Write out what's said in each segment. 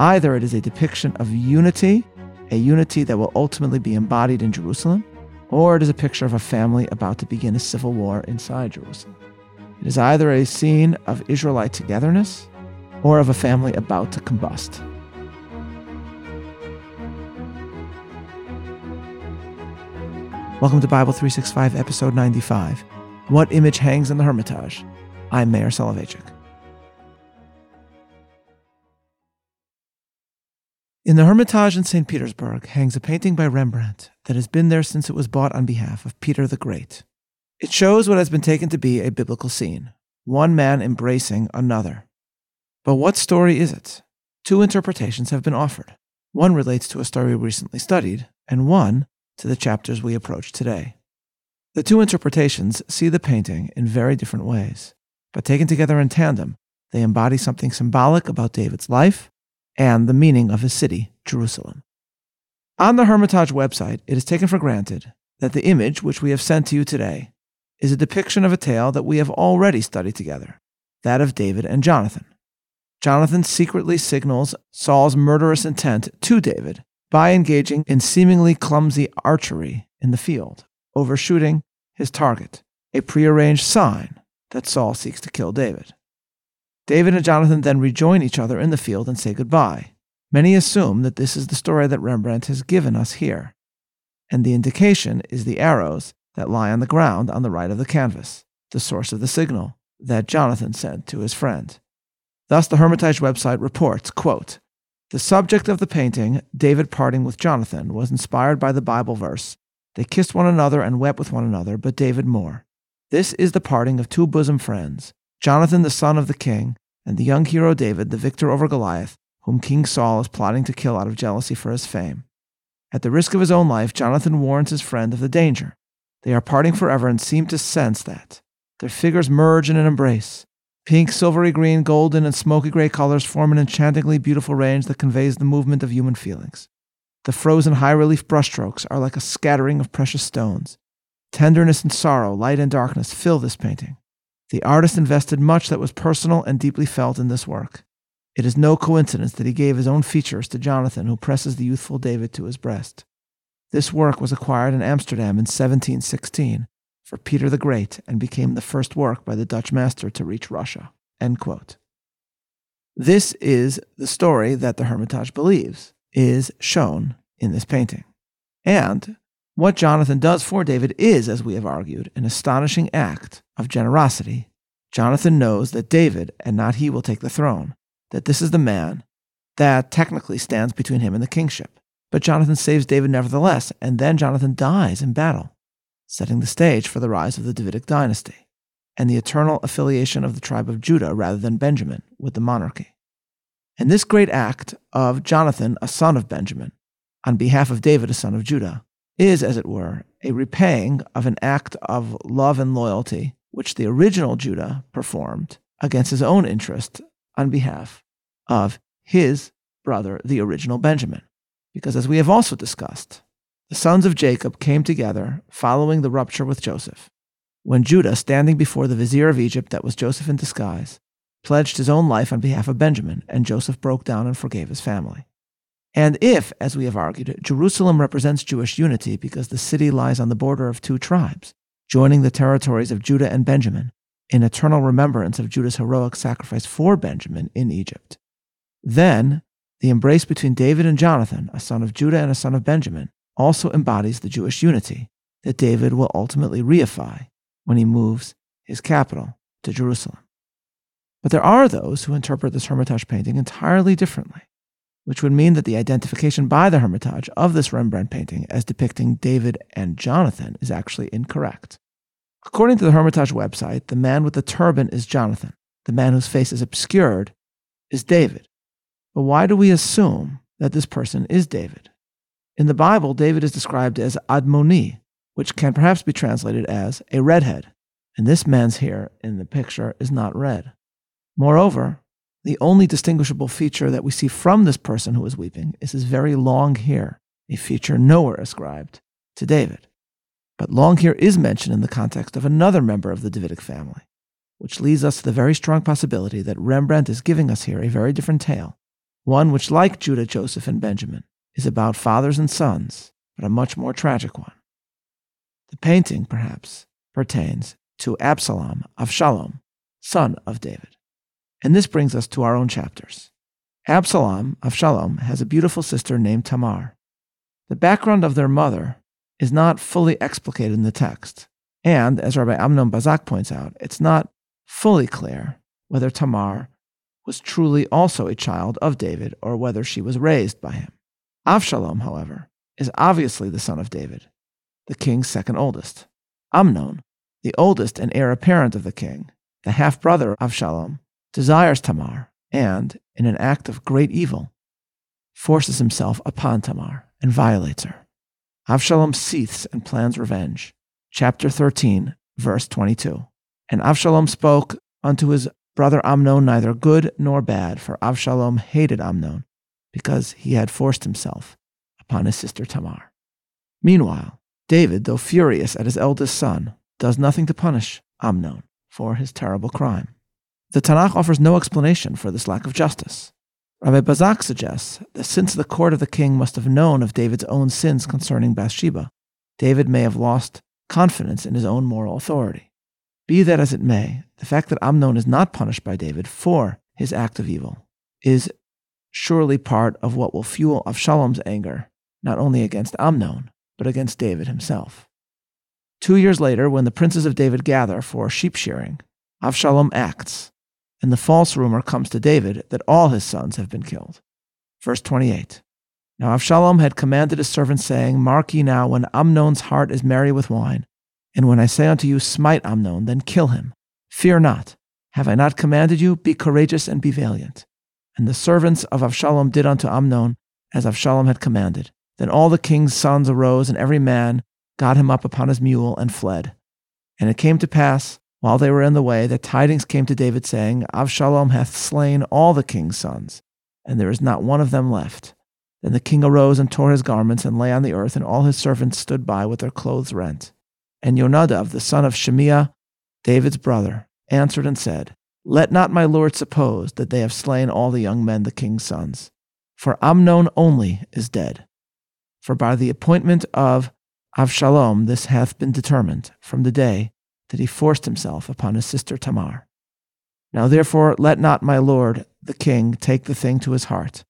Either it is a depiction of unity, a unity that will ultimately be embodied in Jerusalem, or it is a picture of a family about to begin a civil war inside Jerusalem. It is either a scene of Israelite togetherness or of a family about to combust. Welcome to Bible 365, episode 95. What image hangs in the Hermitage? I'm Meir Soloveichik. In the Hermitage in St. Petersburg hangs a painting by Rembrandt that has been there since it was bought on behalf of Peter the Great. It shows what has been taken to be a biblical scene one man embracing another. But what story is it? Two interpretations have been offered. One relates to a story we recently studied, and one to the chapters we approach today. The two interpretations see the painting in very different ways, but taken together in tandem, they embody something symbolic about David's life and the meaning of his city, Jerusalem. On the Hermitage website, it is taken for granted that the image which we have sent to you today is a depiction of a tale that we have already studied together that of David and Jonathan. Jonathan secretly signals Saul's murderous intent to David by engaging in seemingly clumsy archery in the field, overshooting his target, a prearranged sign that Saul seeks to kill David. David and Jonathan then rejoin each other in the field and say goodbye. Many assume that this is the story that Rembrandt has given us here, and the indication is the arrows that lie on the ground on the right of the canvas, the source of the signal that Jonathan sent to his friend. Thus, the Hermitage website reports, quote, The subject of the painting, David parting with Jonathan, was inspired by the Bible verse, They kissed one another and wept with one another, but David more. This is the parting of two bosom friends, Jonathan, the son of the king, and the young hero David, the victor over Goliath, whom King Saul is plotting to kill out of jealousy for his fame. At the risk of his own life, Jonathan warns his friend of the danger. They are parting forever and seem to sense that. Their figures merge in an embrace. Pink, silvery green, golden, and smoky gray colors form an enchantingly beautiful range that conveys the movement of human feelings. The frozen high relief brushstrokes are like a scattering of precious stones. Tenderness and sorrow, light and darkness fill this painting. The artist invested much that was personal and deeply felt in this work. It is no coincidence that he gave his own features to Jonathan, who presses the youthful David to his breast. This work was acquired in Amsterdam in 1716 for Peter the Great and became the first work by the Dutch master to reach Russia. This is the story that the Hermitage believes is shown in this painting. And what Jonathan does for David is, as we have argued, an astonishing act of generosity. Jonathan knows that David and not he will take the throne, that this is the man that technically stands between him and the kingship. But Jonathan saves David nevertheless, and then Jonathan dies in battle, setting the stage for the rise of the Davidic dynasty and the eternal affiliation of the tribe of Judah rather than Benjamin with the monarchy. And this great act of Jonathan, a son of Benjamin, on behalf of David, a son of Judah, is, as it were, a repaying of an act of love and loyalty which the original Judah performed against his own interest on behalf of his brother, the original Benjamin. Because as we have also discussed, the sons of Jacob came together following the rupture with Joseph, when Judah, standing before the vizier of Egypt that was Joseph in disguise, pledged his own life on behalf of Benjamin, and Joseph broke down and forgave his family. And if, as we have argued, Jerusalem represents Jewish unity because the city lies on the border of two tribes, joining the territories of Judah and Benjamin, in eternal remembrance of Judah's heroic sacrifice for Benjamin in Egypt, then the embrace between David and Jonathan, a son of Judah and a son of Benjamin, also embodies the Jewish unity that David will ultimately reify when he moves his capital to Jerusalem. But there are those who interpret this Hermitage painting entirely differently which would mean that the identification by the Hermitage of this Rembrandt painting as depicting David and Jonathan is actually incorrect. According to the Hermitage website, the man with the turban is Jonathan. The man whose face is obscured is David. But why do we assume that this person is David? In the Bible, David is described as Admoni, which can perhaps be translated as a redhead. And this man's hair in the picture is not red. Moreover, the only distinguishable feature that we see from this person who is weeping is his very long hair, a feature nowhere ascribed to David. But long hair is mentioned in the context of another member of the Davidic family, which leads us to the very strong possibility that Rembrandt is giving us here a very different tale, one which, like Judah, Joseph, and Benjamin, is about fathers and sons, but a much more tragic one. The painting, perhaps, pertains to Absalom Avshalom, son of David. And this brings us to our own chapters. Absalom of Avshalom has a beautiful sister named Tamar. The background of their mother is not fully explicated in the text, and as Rabbi Amnon Bazak points out, it's not fully clear whether Tamar was truly also a child of David or whether she was raised by him. Avshalom, however, is obviously the son of David, the king's second oldest. Amnon, the oldest and heir apparent of the king, the half brother of Avshalom, desires Tamar and, in an act of great evil, forces himself upon Tamar and violates her. Avshalom seethes and plans revenge. Chapter 13, verse 22. And Avshalom spoke unto his brother Amnon neither good nor bad, for Avshalom hated Amnon, because he had forced himself upon his sister Tamar. Meanwhile, David, though furious at his eldest son, does nothing to punish Amnon for his terrible crime. The Tanakh offers no explanation for this lack of justice. Rabbi Bazak suggests that since the court of the king must have known of David's own sins concerning Bathsheba, David may have lost confidence in his own moral authority. Be that as it may, the fact that Amnon is not punished by David for his act of evil is surely part of what will fuel Avshalom's anger, not only against Amnon, but against David himself. Two years later, when the princes of David gather for sheep shearing, Avshalom acts, and the false rumor comes to David that all his sons have been killed. Verse 28 Now Avshalom had commanded his servants, saying, Mark ye now, when Amnon's heart is merry with wine, and when I say unto you, Smite Amnon, then kill him. Fear not. Have I not commanded you? Be courageous and be valiant. And the servants of Avshalom did unto Amnon as Avshalom had commanded. Then all the king's sons arose, and every man got him up upon his mule and fled. And it came to pass, while they were in the way, the tidings came to David, saying, Avshalom hath slain all the king's sons, and there is not one of them left. Then the king arose and tore his garments and lay on the earth, and all his servants stood by with their clothes rent. And Yonadav, the son of Shemiah, David's brother, answered and said, Let not my lord suppose that they have slain all the young men, the king's sons. For Amnon only is dead. For by the appointment of Avshalom this hath been determined from the day that he forced himself upon his sister Tamar. Now therefore let not my lord the king take the thing to his heart,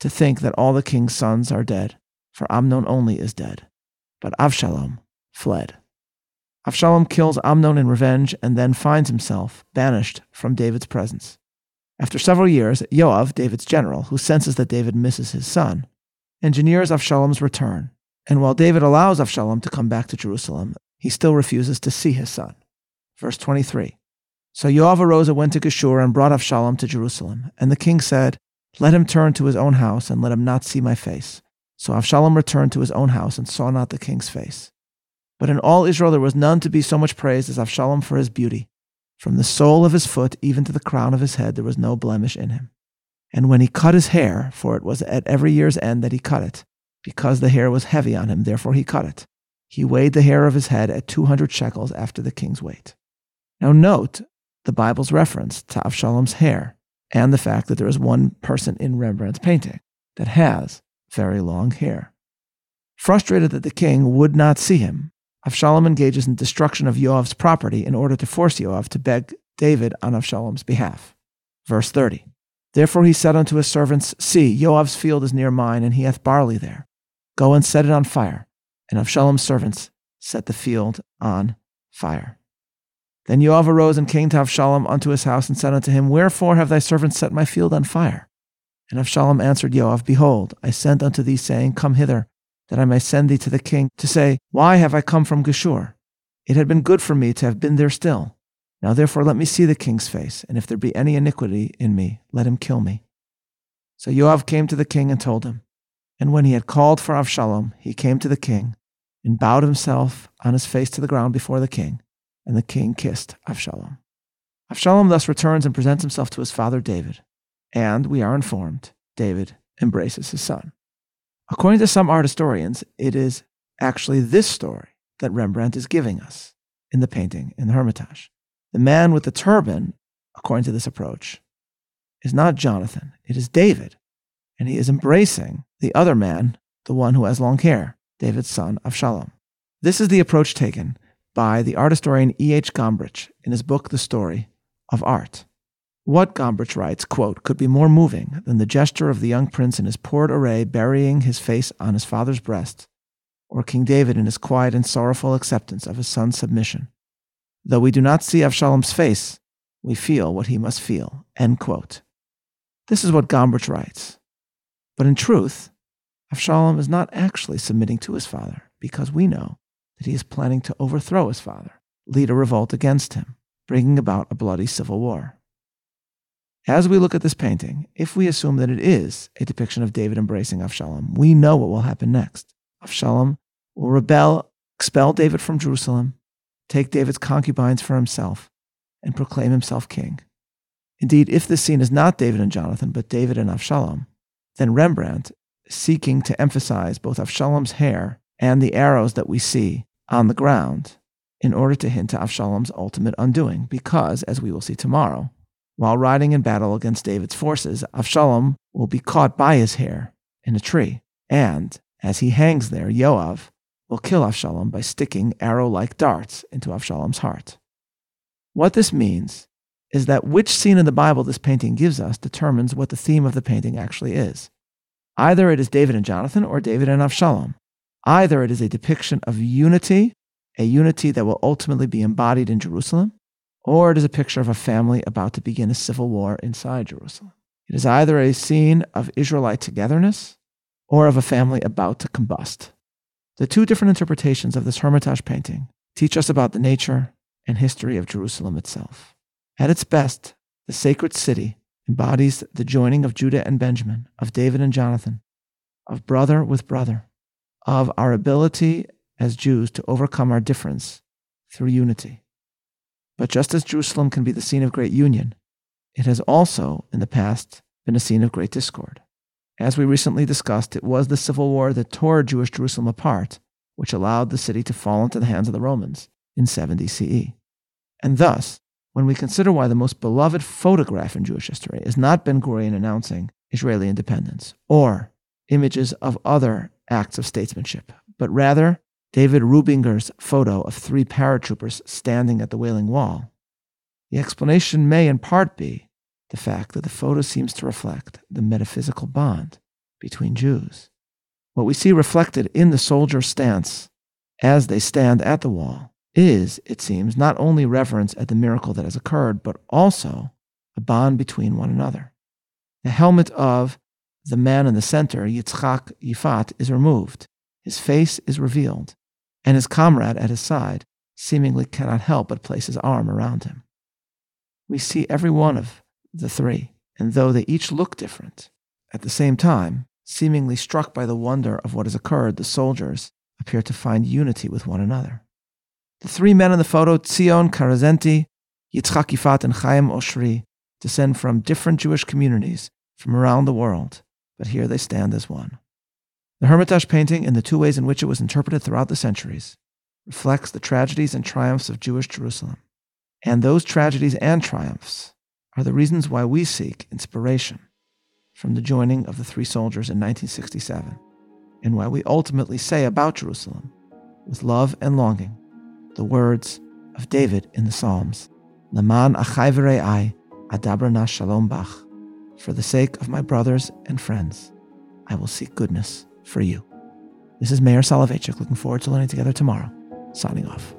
to think that all the king's sons are dead, for Amnon only is dead, but Avshalom fled. Avshalom kills Amnon in revenge and then finds himself banished from David's presence. After several years, Yoav, David's general, who senses that David misses his son, engineers Avshalom's return. And while David allows Avshalom to come back to Jerusalem, he still refuses to see his son. Verse 23. So Yoav arose and went to Geshur and brought Avshalom to Jerusalem. And the king said, Let him turn to his own house and let him not see my face. So Avshalom returned to his own house and saw not the king's face. But in all Israel there was none to be so much praised as Avshalom for his beauty. From the sole of his foot even to the crown of his head there was no blemish in him. And when he cut his hair, for it was at every year's end that he cut it, because the hair was heavy on him, therefore he cut it, he weighed the hair of his head at 200 shekels after the king's weight. Now note the Bible's reference to Avshalom's hair and the fact that there is one person in Rembrandt's painting that has very long hair. Frustrated that the king would not see him, Avshalom engages in destruction of Yoav's property in order to force Yoav to beg David on Avshalom's behalf. Verse 30. Therefore he said unto his servants, See, Yoav's field is near mine, and he hath barley there. Go and set it on fire. And Avshalom's servants set the field on fire. Then Yoav arose and came to Avshalom unto his house, and said unto him, Wherefore have thy servants set my field on fire? And Avshalom answered Yoav, Behold, I sent unto thee, saying, Come hither, that I may send thee to the king, to say, Why have I come from Geshur? It had been good for me to have been there still. Now therefore let me see the king's face, and if there be any iniquity in me, let him kill me. So Yoav came to the king and told him. And when he had called for Avshalom, he came to the king, and bowed himself on his face to the ground before the king, and the king kissed Avshalom. Avshalom thus returns and presents himself to his father David, and we are informed David embraces his son. According to some art historians, it is actually this story that Rembrandt is giving us in the painting in the Hermitage. The man with the turban, according to this approach, is not Jonathan, it is David, and he is embracing the other man, the one who has long hair, David's son Avshalom. This is the approach taken by the art historian E.H. Gombrich in his book The Story of Art. What, Gombrich writes, quote, could be more moving than the gesture of the young prince in his poured array burying his face on his father's breast, or King David in his quiet and sorrowful acceptance of his son's submission? Though we do not see Avshalom's face, we feel what he must feel. End quote. This is what Gombrich writes. But in truth, Avshalom is not actually submitting to his father because we know that he is planning to overthrow his father, lead a revolt against him, bringing about a bloody civil war. As we look at this painting, if we assume that it is a depiction of David embracing Avshalom, we know what will happen next. Avshalom will rebel, expel David from Jerusalem, take David's concubines for himself, and proclaim himself king. Indeed, if this scene is not David and Jonathan, but David and Avshalom, then Rembrandt, seeking to emphasize both Avshalom's hair and the arrows that we see on the ground, in order to hint to Avshalom's ultimate undoing, because, as we will see tomorrow, while riding in battle against David's forces, Avshalom will be caught by his hair in a tree, and as he hangs there, Yoav will kill Avshalom by sticking arrow like darts into Avshalom's heart. What this means is that which scene in the Bible this painting gives us determines what the theme of the painting actually is. Either it is David and Jonathan or David and Avshalom. Either it is a depiction of unity, a unity that will ultimately be embodied in Jerusalem, or it is a picture of a family about to begin a civil war inside Jerusalem. It is either a scene of Israelite togetherness or of a family about to combust. The two different interpretations of this Hermitage painting teach us about the nature and history of Jerusalem itself. At its best, the sacred city embodies the joining of Judah and Benjamin, of David and Jonathan, of brother with brother, of our ability as Jews to overcome our difference through unity. But just as Jerusalem can be the scene of great union, it has also, in the past, been a scene of great discord. As we recently discussed, it was the civil war that tore Jewish Jerusalem apart, which allowed the city to fall into the hands of the Romans in 70 CE. And thus, when we consider why the most beloved photograph in Jewish history is not Ben Gurion announcing Israeli independence or images of other acts of statesmanship, but rather David Rubinger's photo of three paratroopers standing at the Wailing Wall. The explanation may in part be the fact that the photo seems to reflect the metaphysical bond between Jews. What we see reflected in the soldiers' stance as they stand at the wall is, it seems, not only reverence at the miracle that has occurred, but also a bond between one another. The helmet of the man in the center, Yitzchak Yifat, is removed. His face is revealed and his comrade at his side seemingly cannot help but place his arm around him. We see every one of the three, and though they each look different, at the same time, seemingly struck by the wonder of what has occurred, the soldiers appear to find unity with one another. The three men in the photo, Tzion Karasenti, Yitzchak Yifat, and Chaim Oshri, descend from different Jewish communities from around the world, but here they stand as one. The Hermitage painting, and the two ways in which it was interpreted throughout the centuries, reflects the tragedies and triumphs of Jewish Jerusalem. And those tragedies and triumphs are the reasons why we seek inspiration from the joining of the three soldiers in 1967, and why we ultimately say about Jerusalem, with love and longing, the words of David in the Psalms, Leman achai ai adabrana shalom bach. For the sake of my brothers and friends, I will seek goodness for you. This is Meir Soloveichik, looking forward to learning together tomorrow. Signing off.